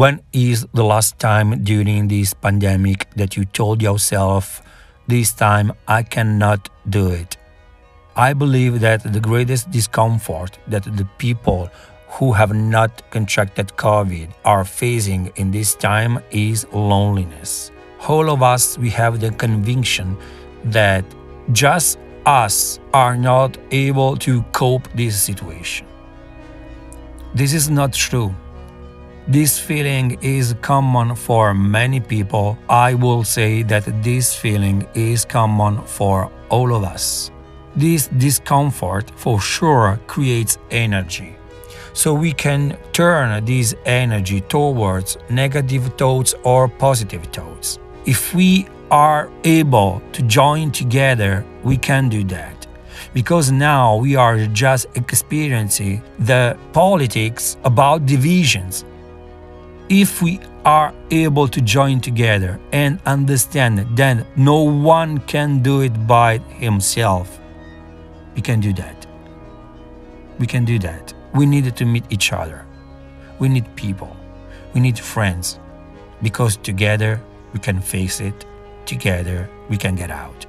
When is the last time during this pandemic that you told yourself, this time I cannot do it? I believe that the greatest discomfort that the people who have not contracted COVID are facing in this time is loneliness. All of us, we have the conviction that just us are not able to cope this situation. This is not true. This feeling is common for many people. I will say that this feeling is common for all of us. This discomfort for sure creates energy. So we can turn this energy towards negative thoughts or positive thoughts. If we are able to join together, we can do that. Because now we are just experiencing the politics about divisions. If we are able to join together and understand then no one can do it by himself, we can do that. We can do that. We need to meet each other. We need people. We need friends. Because together we can face it. Together we can get out.